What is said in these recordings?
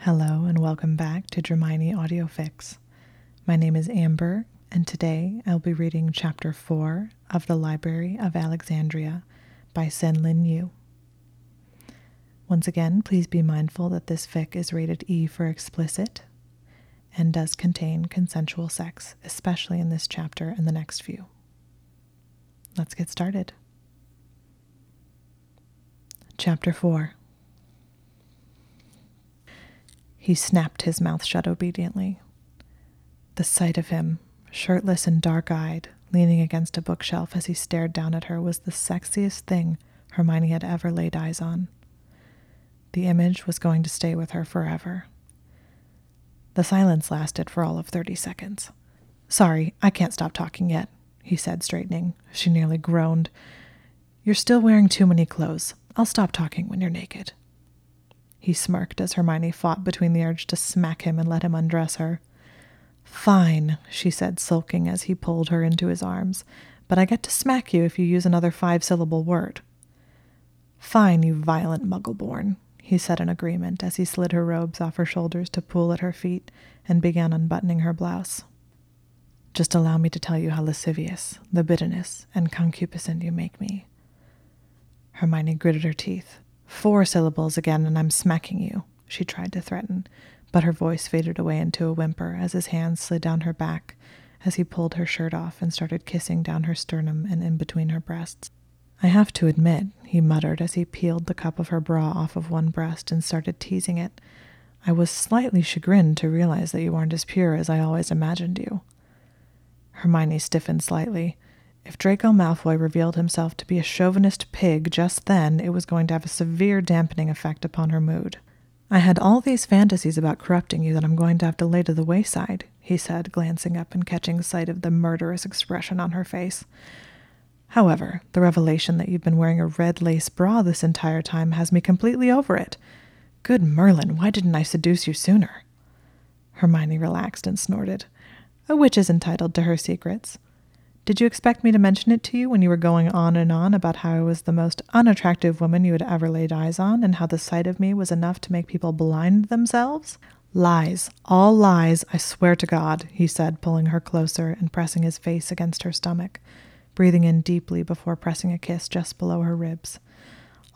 Hello and welcome back to Dramione Audio Fics. My name is Amber, and today I'll be reading Chapter 4 of The Library of Alexandria by Sen Lin Yu. Once again, please be mindful that this fic is rated E for explicit and does contain consensual sex, especially in this chapter and the next few. Let's get started. Chapter 4 He snapped his mouth shut obediently. The sight of him, shirtless and dark eyed, leaning against a bookshelf as he stared down at her, was the sexiest thing Hermione had ever laid eyes on. The image was going to stay with her forever. The silence lasted for all of 30 seconds. Sorry, I can't stop talking yet, he said, straightening. She nearly groaned. You're still wearing too many clothes. I'll stop talking when you're naked. He smirked as Hermione fought between the urge to smack him and let him undress her. Fine, she said, sulking as he pulled her into his arms, but I get to smack you if you use another five syllable word. Fine, you violent muggle born, he said in agreement as he slid her robes off her shoulders to pull at her feet and began unbuttoning her blouse. Just allow me to tell you how lascivious, libidinous, and concupiscent you make me. Hermione gritted her teeth. Four syllables again, and I'm smacking you, she tried to threaten, but her voice faded away into a whimper as his hands slid down her back as he pulled her shirt off and started kissing down her sternum and in between her breasts. I have to admit, he muttered as he peeled the cup of her bra off of one breast and started teasing it. I was slightly chagrined to realize that you aren't as pure as I always imagined you. Hermione stiffened slightly. If Draco Malfoy revealed himself to be a chauvinist pig just then, it was going to have a severe dampening effect upon her mood. I had all these fantasies about corrupting you that I'm going to have to lay to the wayside, he said, glancing up and catching sight of the murderous expression on her face. However, the revelation that you've been wearing a red lace bra this entire time has me completely over it. Good Merlin, why didn't I seduce you sooner? Hermione relaxed and snorted. A witch is entitled to her secrets. Did you expect me to mention it to you when you were going on and on about how I was the most unattractive woman you had ever laid eyes on and how the sight of me was enough to make people blind themselves? Lies, all lies, I swear to God, he said, pulling her closer and pressing his face against her stomach, breathing in deeply before pressing a kiss just below her ribs.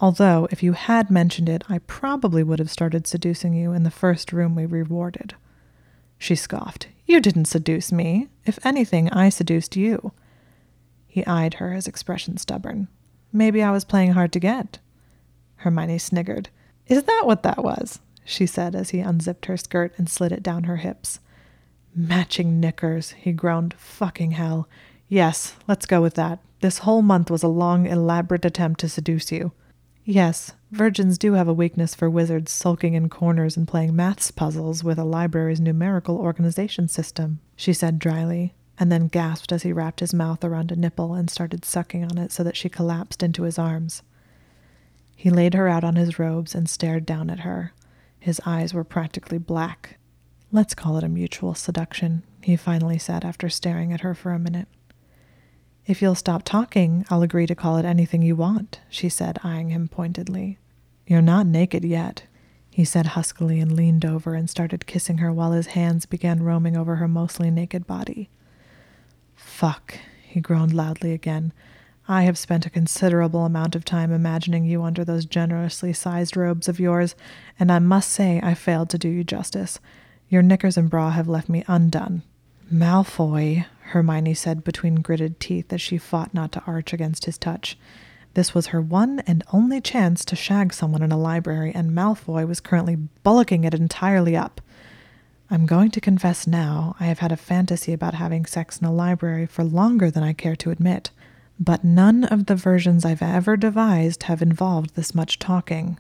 Although, if you had mentioned it, I probably would have started seducing you in the first room we rewarded. She scoffed. You didn't seduce me. If anything, I seduced you. He eyed her, his expression stubborn. Maybe I was playing hard to get. Hermione sniggered. Is that what that was? she said as he unzipped her skirt and slid it down her hips. Matching knickers, he groaned. Fucking hell. Yes, let's go with that. This whole month was a long, elaborate attempt to seduce you. Yes, virgins do have a weakness for wizards sulking in corners and playing maths puzzles with a library's numerical organization system, she said dryly, and then gasped as he wrapped his mouth around a nipple and started sucking on it so that she collapsed into his arms. He laid her out on his robes and stared down at her. His eyes were practically black. Let's call it a mutual seduction, he finally said after staring at her for a minute. If you'll stop talking, I'll agree to call it anything you want, she said, eyeing him pointedly. You're not naked yet, he said huskily and leaned over and started kissing her while his hands began roaming over her mostly naked body. Fuck, he groaned loudly again. I have spent a considerable amount of time imagining you under those generously sized robes of yours, and I must say I failed to do you justice. Your knickers and bra have left me undone. Malfoy, Hermione said between gritted teeth as she fought not to arch against his touch. This was her one and only chance to shag someone in a library, and Malfoy was currently bullocking it entirely up. I'm going to confess now, I have had a fantasy about having sex in a library for longer than I care to admit, but none of the versions I've ever devised have involved this much talking.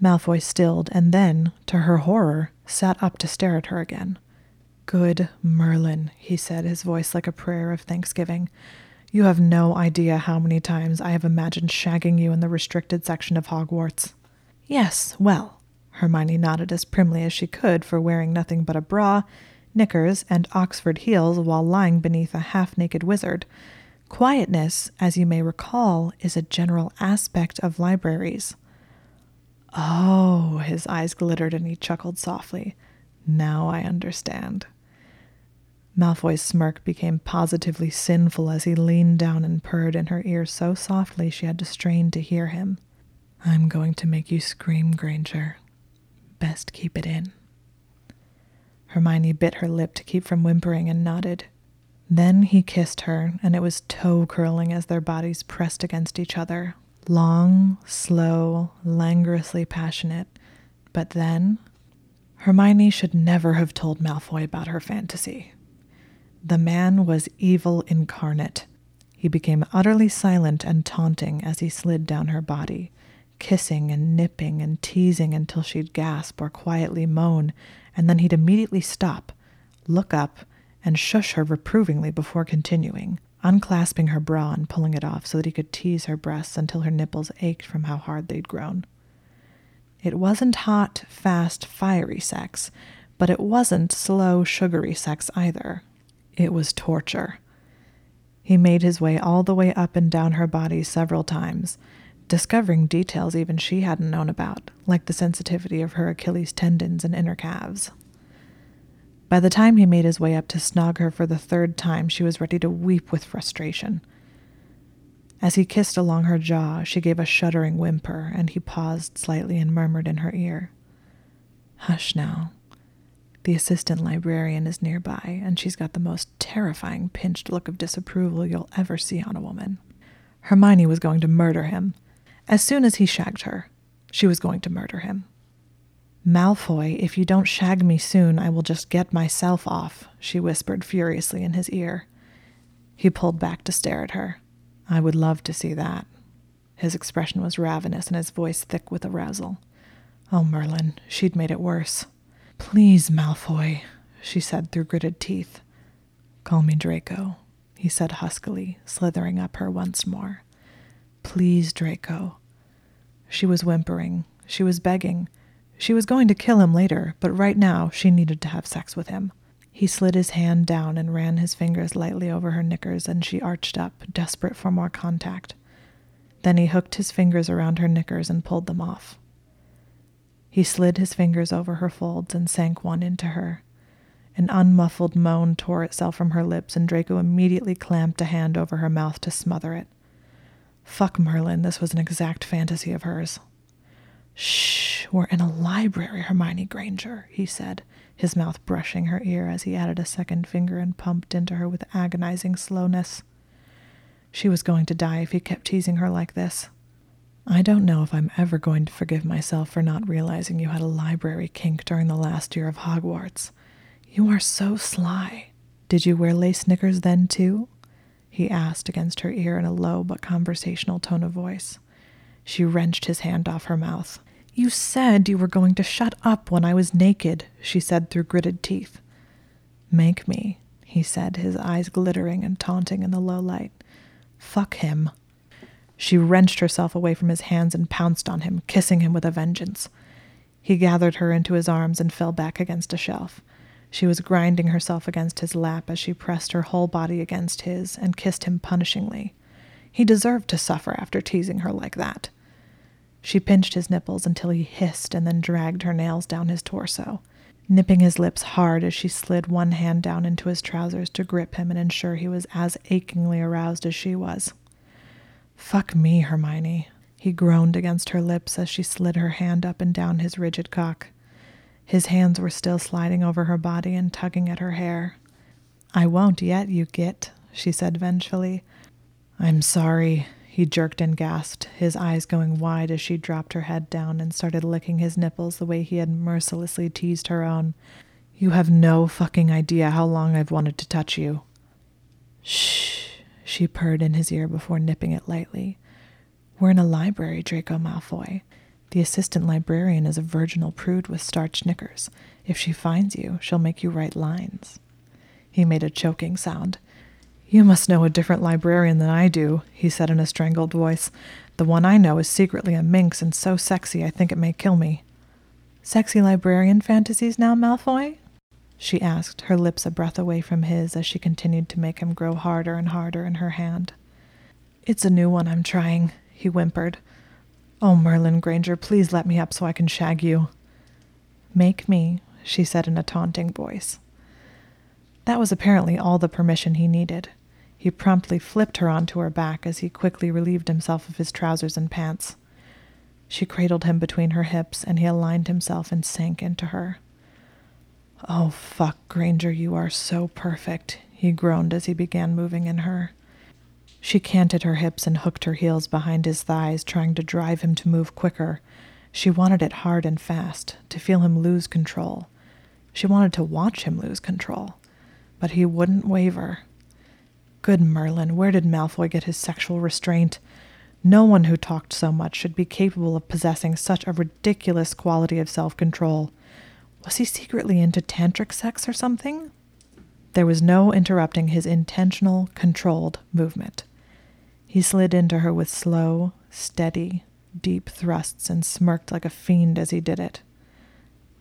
Malfoy stilled and then, to her horror, sat up to stare at her again. Good Merlin, he said, his voice like a prayer of thanksgiving. You have no idea how many times I have imagined shagging you in the restricted section of Hogwarts. Yes, well, Hermione nodded as primly as she could for wearing nothing but a bra, knickers, and Oxford heels while lying beneath a half naked wizard. Quietness, as you may recall, is a general aspect of libraries. Oh, his eyes glittered and he chuckled softly. Now I understand. Malfoy's smirk became positively sinful as he leaned down and purred in her ear so softly she had to strain to hear him. I'm going to make you scream, Granger. Best keep it in. Hermione bit her lip to keep from whimpering and nodded. Then he kissed her, and it was toe curling as their bodies pressed against each other. Long, slow, languorously passionate. But then, Hermione should never have told Malfoy about her fantasy. The man was evil incarnate. He became utterly silent and taunting as he slid down her body, kissing and nipping and teasing until she'd gasp or quietly moan, and then he'd immediately stop, look up, and shush her reprovingly before continuing, unclasping her bra and pulling it off so that he could tease her breasts until her nipples ached from how hard they'd grown. It wasn't hot, fast, fiery sex, but it wasn't slow, sugary sex either. It was torture. He made his way all the way up and down her body several times, discovering details even she hadn't known about, like the sensitivity of her Achilles tendons and inner calves. By the time he made his way up to snog her for the third time, she was ready to weep with frustration. As he kissed along her jaw, she gave a shuddering whimper, and he paused slightly and murmured in her ear, Hush now. The assistant librarian is nearby, and she's got the most terrifying pinched look of disapproval you'll ever see on a woman. Hermione was going to murder him, as soon as he shagged her, she was going to murder him. Malfoy, if you don't shag me soon, I will just get myself off, she whispered furiously in his ear. He pulled back to stare at her. I would love to see that. His expression was ravenous and his voice thick with arousal. Oh, Merlin, she'd made it worse. Please, Malfoy, she said through gritted teeth. Call me Draco, he said huskily, slithering up her once more. Please, Draco. She was whimpering. She was begging. She was going to kill him later, but right now she needed to have sex with him. He slid his hand down and ran his fingers lightly over her knickers, and she arched up, desperate for more contact. Then he hooked his fingers around her knickers and pulled them off. He slid his fingers over her folds and sank one into her. An unmuffled moan tore itself from her lips, and Draco immediately clamped a hand over her mouth to smother it. Fuck Merlin, this was an exact fantasy of hers. Shh, we're in a library, Hermione Granger, he said, his mouth brushing her ear as he added a second finger and pumped into her with agonizing slowness. She was going to die if he kept teasing her like this. I don't know if I'm ever going to forgive myself for not realizing you had a library kink during the last year of Hogwarts. You are so sly. Did you wear lace knickers then, too? he asked against her ear in a low but conversational tone of voice. She wrenched his hand off her mouth. You said you were going to shut up when I was naked, she said through gritted teeth. Make me, he said, his eyes glittering and taunting in the low light. Fuck him. She wrenched herself away from his hands and pounced on him, kissing him with a vengeance. He gathered her into his arms and fell back against a shelf. She was grinding herself against his lap as she pressed her whole body against his and kissed him punishingly. He deserved to suffer after teasing her like that. She pinched his nipples until he hissed and then dragged her nails down his torso, nipping his lips hard as she slid one hand down into his trousers to grip him and ensure he was as achingly aroused as she was. Fuck me, Hermione. He groaned against her lips as she slid her hand up and down his rigid cock. His hands were still sliding over her body and tugging at her hair. I won't yet, you git, she said vengefully. I'm sorry, he jerked and gasped, his eyes going wide as she dropped her head down and started licking his nipples the way he had mercilessly teased her own. You have no fucking idea how long I've wanted to touch you. Shh, she purred in his ear before nipping it lightly. We're in a library, Draco Malfoy. The assistant librarian is a virginal prude with starched knickers. If she finds you, she'll make you write lines. He made a choking sound. You must know a different librarian than I do, he said in a strangled voice. The one I know is secretly a minx and so sexy I think it may kill me. Sexy librarian fantasies now, Malfoy? She asked, her lips a breath away from his as she continued to make him grow harder and harder in her hand. It's a new one I'm trying, he whimpered. Oh, Merlin Granger, please let me up so I can shag you. Make me, she said in a taunting voice. That was apparently all the permission he needed. He promptly flipped her onto her back as he quickly relieved himself of his trousers and pants. She cradled him between her hips, and he aligned himself and sank into her. Oh, fuck, Granger, you are so perfect, he groaned as he began moving in her. She canted her hips and hooked her heels behind his thighs, trying to drive him to move quicker. She wanted it hard and fast, to feel him lose control. She wanted to watch him lose control. But he wouldn't waver. Good Merlin, where did Malfoy get his sexual restraint? No one who talked so much should be capable of possessing such a ridiculous quality of self control. Was he secretly into tantric sex or something? There was no interrupting his intentional, controlled movement. He slid into her with slow, steady, deep thrusts and smirked like a fiend as he did it.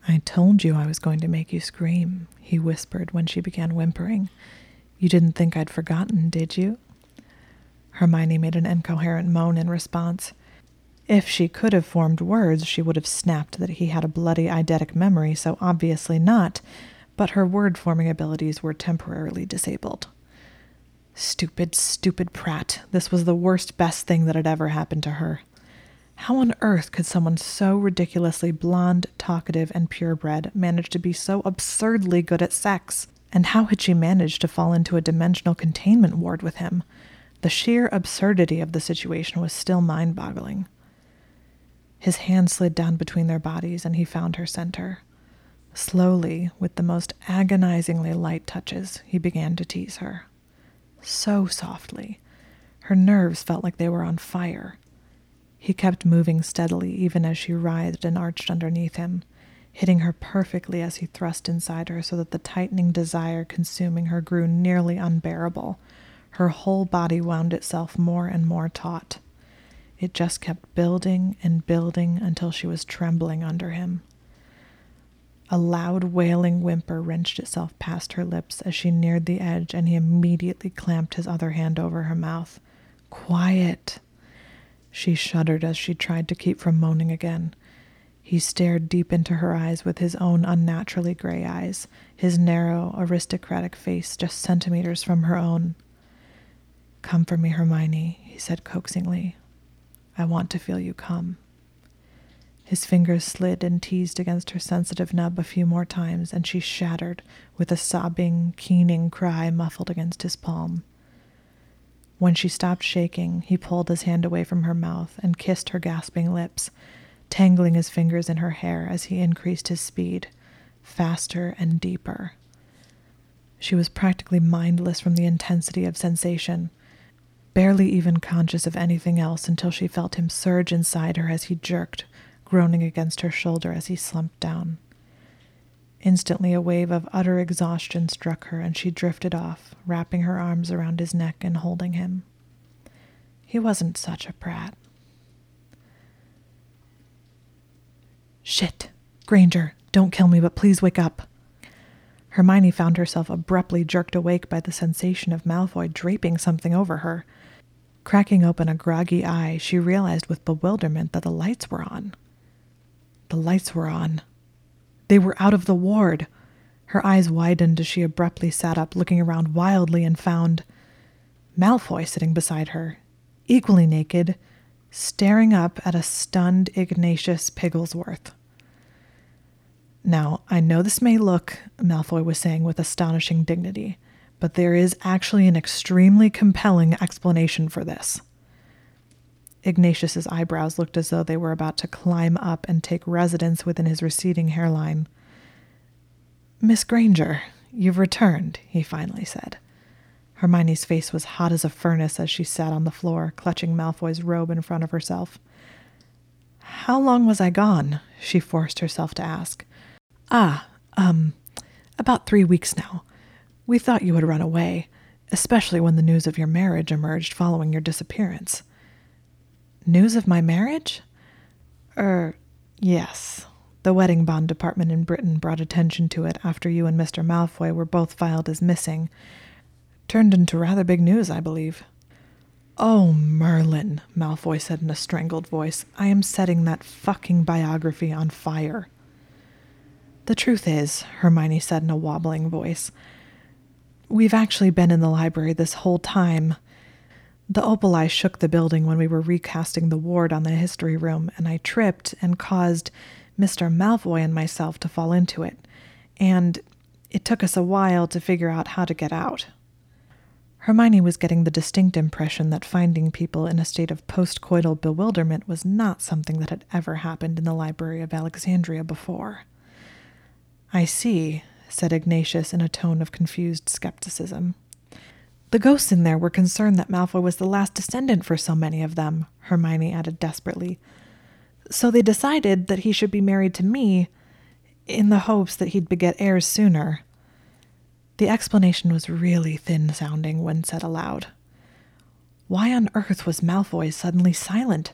I told you I was going to make you scream, he whispered when she began whimpering. You didn't think I'd forgotten, did you? Hermione made an incoherent moan in response. If she could have formed words, she would have snapped that he had a bloody eidetic memory, so obviously not, but her word forming abilities were temporarily disabled. Stupid, stupid Pratt. This was the worst, best thing that had ever happened to her. How on earth could someone so ridiculously blonde, talkative, and purebred manage to be so absurdly good at sex? And how had she managed to fall into a dimensional containment ward with him? The sheer absurdity of the situation was still mind boggling. His hand slid down between their bodies, and he found her center. Slowly, with the most agonizingly light touches, he began to tease her so softly. Her nerves felt like they were on fire. He kept moving steadily, even as she writhed and arched underneath him, hitting her perfectly as he thrust inside her so that the tightening desire consuming her grew nearly unbearable. Her whole body wound itself more and more taut. It just kept building and building until she was trembling under him. A loud wailing whimper wrenched itself past her lips as she neared the edge, and he immediately clamped his other hand over her mouth. Quiet! She shuddered as she tried to keep from moaning again. He stared deep into her eyes with his own unnaturally gray eyes, his narrow, aristocratic face just centimeters from her own. Come for me, Hermione, he said coaxingly. I want to feel you come. His fingers slid and teased against her sensitive nub a few more times, and she shattered with a sobbing, keening cry muffled against his palm. When she stopped shaking, he pulled his hand away from her mouth and kissed her gasping lips, tangling his fingers in her hair as he increased his speed, faster and deeper. She was practically mindless from the intensity of sensation, barely even conscious of anything else until she felt him surge inside her as he jerked groaning against her shoulder as he slumped down. Instantly, a wave of utter exhaustion struck her, and she drifted off, wrapping her arms around his neck and holding him. He wasn't such a brat. Shit! Granger, don't kill me, but please wake up. Hermione found herself abruptly jerked awake by the sensation of Malfoy draping something over her. Cracking open a groggy eye, she realized with bewilderment that the lights were on. The lights were on. They were out of the ward. Her eyes widened as she abruptly sat up, looking around wildly, and found Malfoy sitting beside her, equally naked, staring up at a stunned Ignatius Pigglesworth. Now, I know this may look, Malfoy was saying with astonishing dignity, but there is actually an extremely compelling explanation for this. Ignatius's eyebrows looked as though they were about to climb up and take residence within his receding hairline. Miss Granger, you've returned, he finally said. Hermione's face was hot as a furnace as she sat on the floor, clutching Malfoy's robe in front of herself. How long was I gone? she forced herself to ask. Ah, um, about three weeks now. We thought you had run away, especially when the news of your marriage emerged following your disappearance. News of my marriage? Er, yes. The wedding bond department in Britain brought attention to it after you and Mr. Malfoy were both filed as missing. Turned into rather big news, I believe. Oh, Merlin, Malfoy said in a strangled voice. I am setting that fucking biography on fire. The truth is, Hermione said in a wobbling voice, we've actually been in the library this whole time. The opaleye shook the building when we were recasting the ward on the history room, and I tripped and caused Mr. Malfoy and myself to fall into it. And it took us a while to figure out how to get out. Hermione was getting the distinct impression that finding people in a state of postcoital bewilderment was not something that had ever happened in the Library of Alexandria before. I see, said Ignatius in a tone of confused skepticism. The ghosts in there were concerned that Malfoy was the last descendant for so many of them, Hermione added desperately. So they decided that he should be married to me in the hopes that he'd beget heirs sooner. The explanation was really thin sounding when said aloud. Why on earth was Malfoy suddenly silent?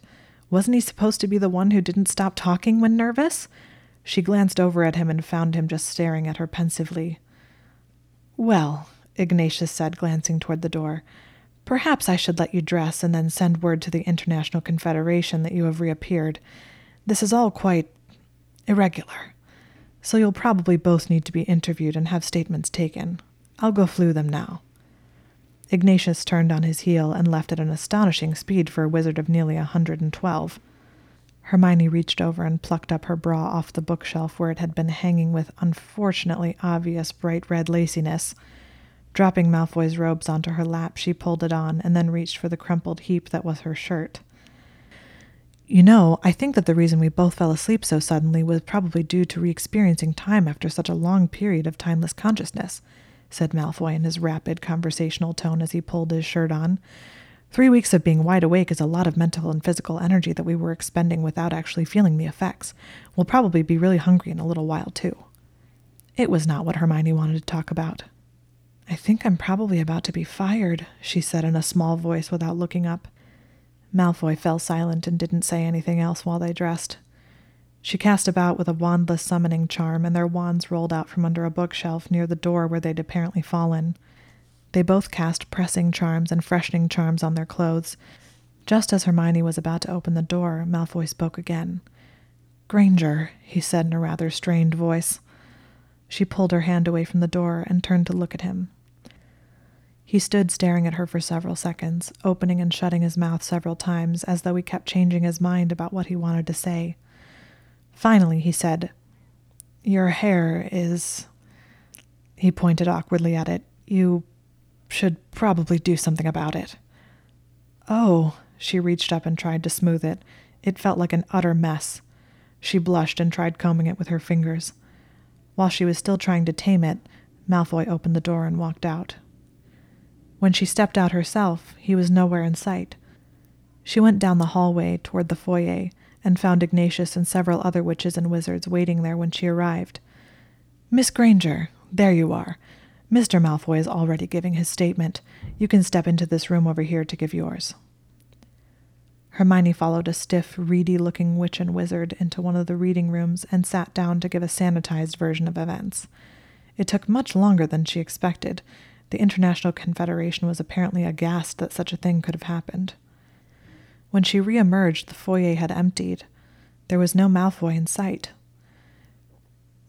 Wasn't he supposed to be the one who didn't stop talking when nervous? She glanced over at him and found him just staring at her pensively. Well, Ignatius said, glancing toward the door, perhaps I should let you dress and then send word to the International Confederation that you have reappeared. This is all quite irregular so you'll probably both need to be interviewed and have statements taken. I'll go floo them now. Ignatius turned on his heel and left at an astonishing speed for a wizard of nearly a hundred and twelve. Hermione reached over and plucked up her bra off the bookshelf where it had been hanging with unfortunately obvious bright red laciness. Dropping Malfoy's robes onto her lap, she pulled it on and then reached for the crumpled heap that was her shirt. You know, I think that the reason we both fell asleep so suddenly was probably due to re experiencing time after such a long period of timeless consciousness, said Malfoy in his rapid conversational tone as he pulled his shirt on. Three weeks of being wide awake is a lot of mental and physical energy that we were expending without actually feeling the effects. We'll probably be really hungry in a little while, too. It was not what Hermione wanted to talk about. I think I'm probably about to be fired, she said in a small voice without looking up. Malfoy fell silent and didn't say anything else while they dressed. She cast about with a wandless summoning charm, and their wands rolled out from under a bookshelf near the door where they'd apparently fallen. They both cast pressing charms and freshening charms on their clothes. Just as Hermione was about to open the door, Malfoy spoke again. Granger, he said in a rather strained voice. She pulled her hand away from the door and turned to look at him. He stood staring at her for several seconds, opening and shutting his mouth several times as though he kept changing his mind about what he wanted to say. Finally, he said, Your hair is. He pointed awkwardly at it. You should probably do something about it. Oh, she reached up and tried to smooth it. It felt like an utter mess. She blushed and tried combing it with her fingers. While she was still trying to tame it, Malfoy opened the door and walked out. When she stepped out herself, he was nowhere in sight. She went down the hallway toward the foyer and found Ignatius and several other witches and wizards waiting there when she arrived. Miss Granger, there you are. Mr. Malfoy is already giving his statement. You can step into this room over here to give yours. Hermione followed a stiff, reedy looking witch and wizard into one of the reading rooms and sat down to give a sanitized version of events. It took much longer than she expected, the International Confederation was apparently aghast that such a thing could have happened. When she re-emerged, the foyer had emptied. There was no Malfoy in sight.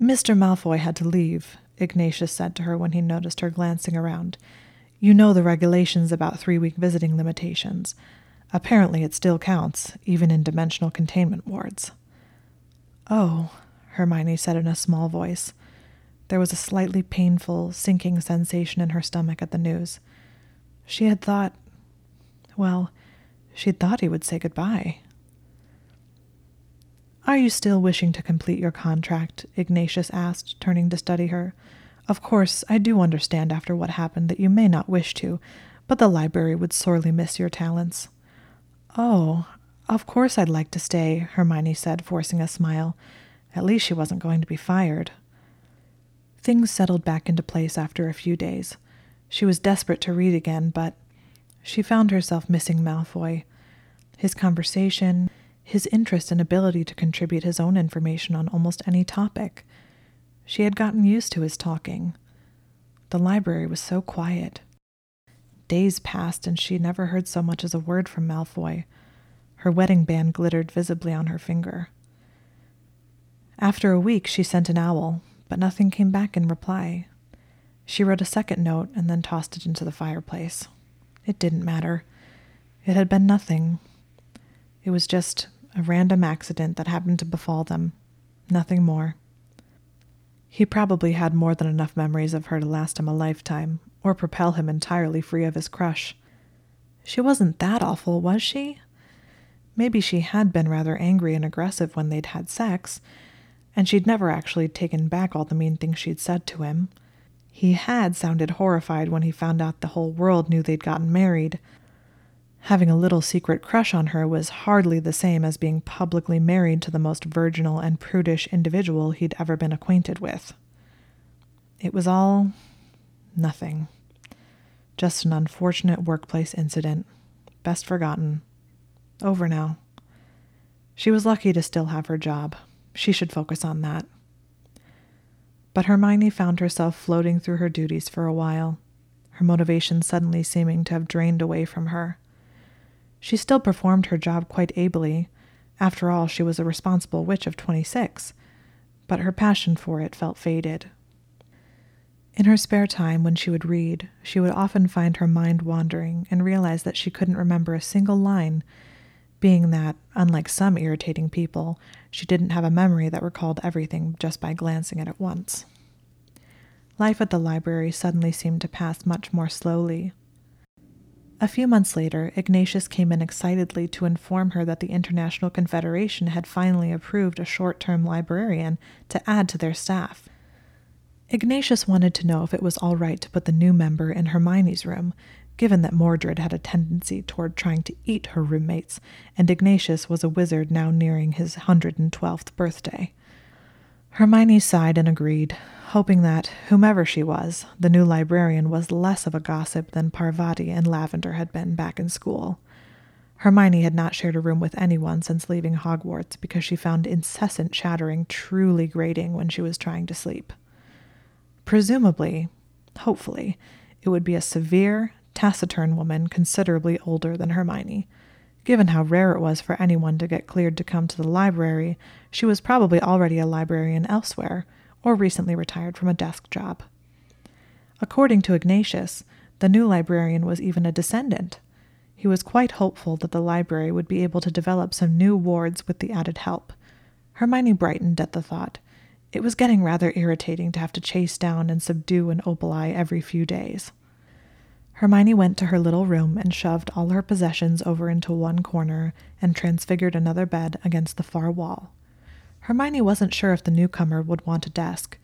Mr. Malfoy had to leave, Ignatius said to her when he noticed her glancing around. You know the regulations about three week visiting limitations. Apparently, it still counts, even in dimensional containment wards. Oh, Hermione said in a small voice. There was a slightly painful, sinking sensation in her stomach at the news. She had thought, well, she'd thought he would say goodbye. Are you still wishing to complete your contract? Ignatius asked, turning to study her. Of course, I do understand after what happened that you may not wish to, but the library would sorely miss your talents. Oh, of course I'd like to stay, Hermione said, forcing a smile. At least she wasn't going to be fired. Things settled back into place after a few days. She was desperate to read again, but she found herself missing Malfoy. His conversation, his interest and ability to contribute his own information on almost any topic. She had gotten used to his talking. The library was so quiet. Days passed, and she never heard so much as a word from Malfoy. Her wedding band glittered visibly on her finger. After a week, she sent an owl, but nothing came back in reply. She wrote a second note and then tossed it into the fireplace. It didn't matter. It had been nothing. It was just a random accident that happened to befall them. Nothing more. He probably had more than enough memories of her to last him a lifetime, or propel him entirely free of his crush. She wasn't that awful, was she? Maybe she had been rather angry and aggressive when they'd had sex, and she'd never actually taken back all the mean things she'd said to him. He had sounded horrified when he found out the whole world knew they'd gotten married. Having a little secret crush on her was hardly the same as being publicly married to the most virginal and prudish individual he'd ever been acquainted with. It was all nothing. Just an unfortunate workplace incident. Best forgotten. Over now. She was lucky to still have her job. She should focus on that. But Hermione found herself floating through her duties for a while, her motivation suddenly seeming to have drained away from her. She still performed her job quite ably. After all, she was a responsible witch of 26, but her passion for it felt faded. In her spare time, when she would read, she would often find her mind wandering and realize that she couldn't remember a single line, being that, unlike some irritating people, she didn't have a memory that recalled everything just by glancing at it once. Life at the library suddenly seemed to pass much more slowly. A few months later, Ignatius came in excitedly to inform her that the International Confederation had finally approved a short term librarian to add to their staff. Ignatius wanted to know if it was all right to put the new member in Hermione's room, given that Mordred had a tendency toward trying to eat her roommates, and Ignatius was a wizard now nearing his 112th birthday. Hermione sighed and agreed, hoping that, whomever she was, the new librarian was less of a gossip than Parvati and Lavender had been back in school. Hermione had not shared a room with anyone since leaving Hogwarts because she found incessant chattering truly grating when she was trying to sleep. Presumably, hopefully, it would be a severe, taciturn woman considerably older than Hermione. Given how rare it was for anyone to get cleared to come to the library, she was probably already a librarian elsewhere, or recently retired from a desk job. According to Ignatius, the new librarian was even a descendant. He was quite hopeful that the library would be able to develop some new wards with the added help. Hermione brightened at the thought. It was getting rather irritating to have to chase down and subdue an opaleye every few days. Hermione went to her little room and shoved all her possessions over into one corner and transfigured another bed against the far wall. Hermione wasn't sure if the newcomer would want a desk.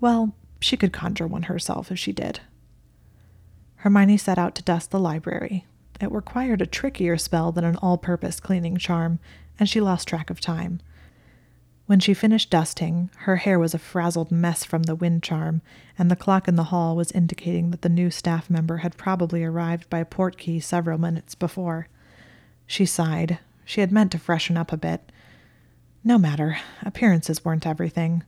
Well, she could conjure one herself if she did. Hermione set out to dust the library. It required a trickier spell than an all purpose cleaning charm, and she lost track of time. When she finished dusting, her hair was a frazzled mess from the wind charm, and the clock in the hall was indicating that the new staff member had probably arrived by portkey several minutes before. She sighed. She had meant to freshen up a bit. No matter, appearances weren't everything.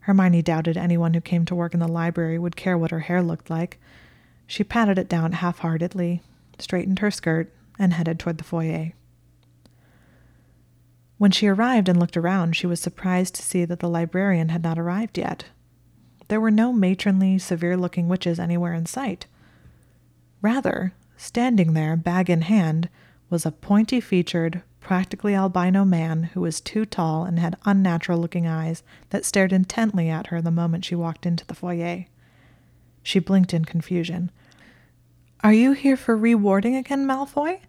Hermione doubted anyone who came to work in the library would care what her hair looked like. She patted it down half heartedly, straightened her skirt, and headed toward the foyer. When she arrived and looked around, she was surprised to see that the librarian had not arrived yet. There were no matronly, severe looking witches anywhere in sight. Rather, standing there, bag in hand, was a pointy featured, practically albino man who was too tall and had unnatural looking eyes that stared intently at her the moment she walked into the foyer. She blinked in confusion. Are you here for rewarding again, Malfoy?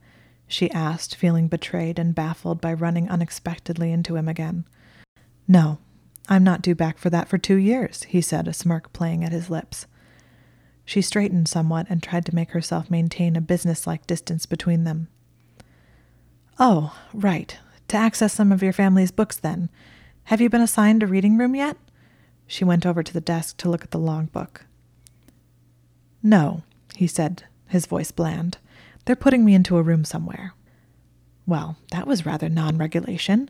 She asked, feeling betrayed and baffled by running unexpectedly into him again. No, I'm not due back for that for two years, he said, a smirk playing at his lips. She straightened somewhat and tried to make herself maintain a businesslike distance between them. Oh, right. To access some of your family's books, then. Have you been assigned a reading room yet? She went over to the desk to look at the logbook. No, he said, his voice bland. They're putting me into a room somewhere. Well, that was rather non regulation.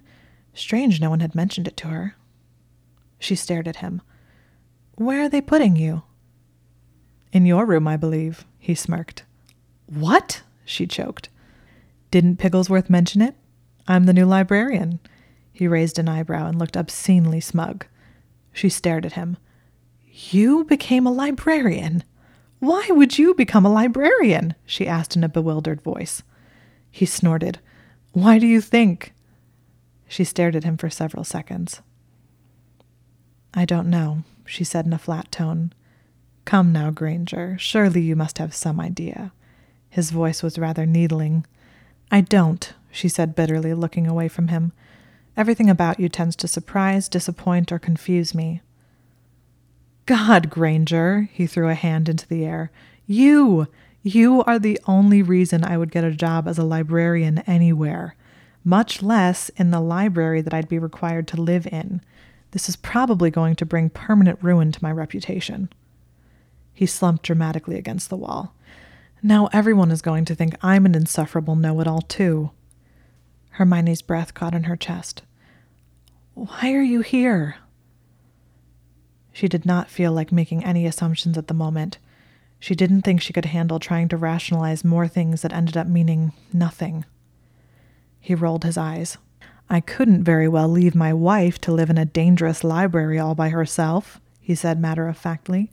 Strange no one had mentioned it to her. She stared at him. Where are they putting you? In your room, I believe, he smirked. What? she choked. Didn't Pigglesworth mention it? I'm the new librarian. He raised an eyebrow and looked obscenely smug. She stared at him. You became a librarian. Why would you become a librarian? she asked in a bewildered voice. He snorted. Why do you think? She stared at him for several seconds. I don't know, she said in a flat tone. Come now, Granger. Surely you must have some idea. His voice was rather needling. I don't, she said bitterly, looking away from him. Everything about you tends to surprise, disappoint, or confuse me. God, Granger, he threw a hand into the air. You! You are the only reason I would get a job as a librarian anywhere, much less in the library that I'd be required to live in. This is probably going to bring permanent ruin to my reputation. He slumped dramatically against the wall. Now everyone is going to think I'm an insufferable know it all, too. Hermione's breath caught in her chest. Why are you here? She did not feel like making any assumptions at the moment. She didn't think she could handle trying to rationalize more things that ended up meaning nothing. He rolled his eyes. I couldn't very well leave my wife to live in a dangerous library all by herself, he said matter of factly.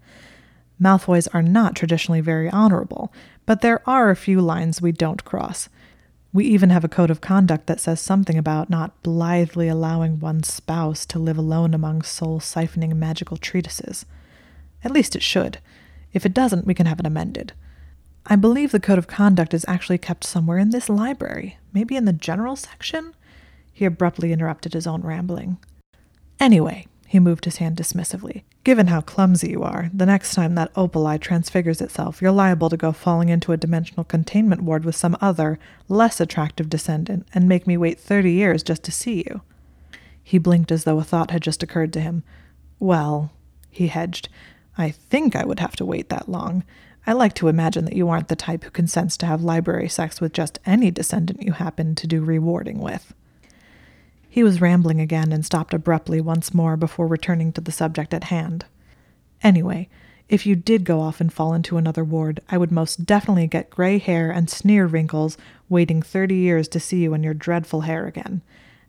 Malfoys are not traditionally very honorable, but there are a few lines we don't cross. We even have a code of conduct that says something about not blithely allowing one's spouse to live alone among soul siphoning magical treatises. At least it should. If it doesn't, we can have it amended. I believe the code of conduct is actually kept somewhere in this library, maybe in the general section? He abruptly interrupted his own rambling. Anyway, he moved his hand dismissively. Given how clumsy you are, the next time that opal eye transfigures itself, you're liable to go falling into a dimensional containment ward with some other, less attractive descendant and make me wait thirty years just to see you. He blinked as though a thought had just occurred to him. Well, he hedged, I think I would have to wait that long. I like to imagine that you aren't the type who consents to have library sex with just any descendant you happen to do rewarding with. He was rambling again and stopped abruptly once more before returning to the subject at hand. Anyway, if you did go off and fall into another ward, I would most definitely get gray hair and sneer wrinkles waiting thirty years to see you in your dreadful hair again.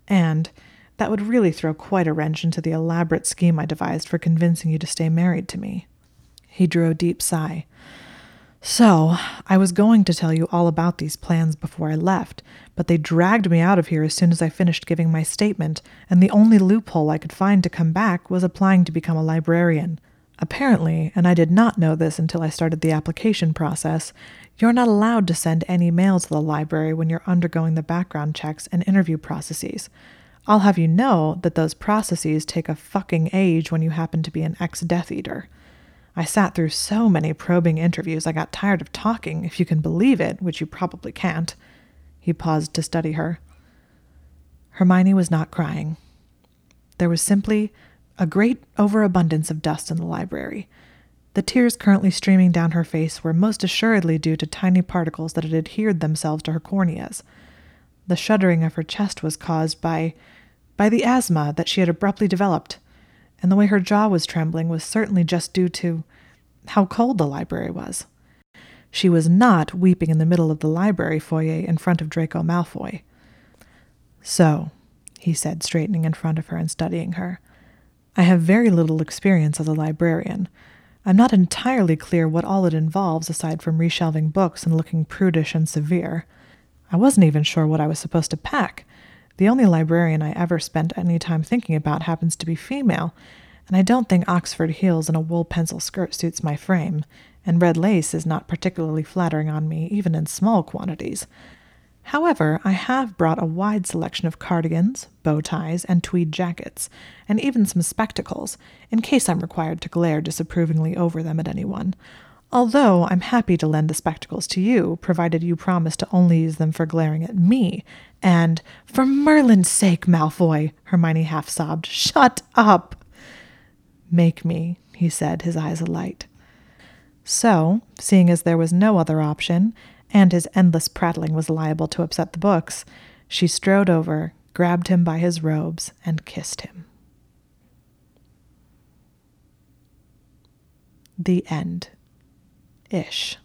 And that would really throw quite a wrench into the elaborate scheme I devised for convincing you to stay married to me. He drew a deep sigh. So, I was going to tell you all about these plans before I left, but they dragged me out of here as soon as I finished giving my statement, and the only loophole I could find to come back was applying to become a librarian. Apparently, and I did not know this until I started the application process, you're not allowed to send any mail to the library when you're undergoing the background checks and interview processes. I'll have you know that those processes take a fucking age when you happen to be an ex Death Eater. I sat through so many probing interviews I got tired of talking, if you can believe it, which you probably can't. He paused to study her. Hermione was not crying. There was simply a great overabundance of dust in the library. The tears currently streaming down her face were most assuredly due to tiny particles that had adhered themselves to her corneas. The shuddering of her chest was caused by by the asthma that she had abruptly developed and the way her jaw was trembling was certainly just due to how cold the library was. She was not weeping in the middle of the library foyer in front of Draco Malfoy. So, he said, straightening in front of her and studying her, I have very little experience as a librarian. I'm not entirely clear what all it involves aside from reshelving books and looking prudish and severe. I wasn't even sure what I was supposed to pack. The only librarian I ever spent any time thinking about happens to be female, and I don't think Oxford heels and a wool pencil skirt suits my frame, and red lace is not particularly flattering on me, even in small quantities. However, I have brought a wide selection of cardigans, bow ties, and tweed jackets, and even some spectacles, in case I'm required to glare disapprovingly over them at anyone, Although I'm happy to lend the spectacles to you, provided you promise to only use them for glaring at me. And, for Merlin's sake, Malfoy, Hermione half sobbed, shut up! Make me, he said, his eyes alight. So, seeing as there was no other option, and his endless prattling was liable to upset the books, she strode over, grabbed him by his robes, and kissed him. The end ish.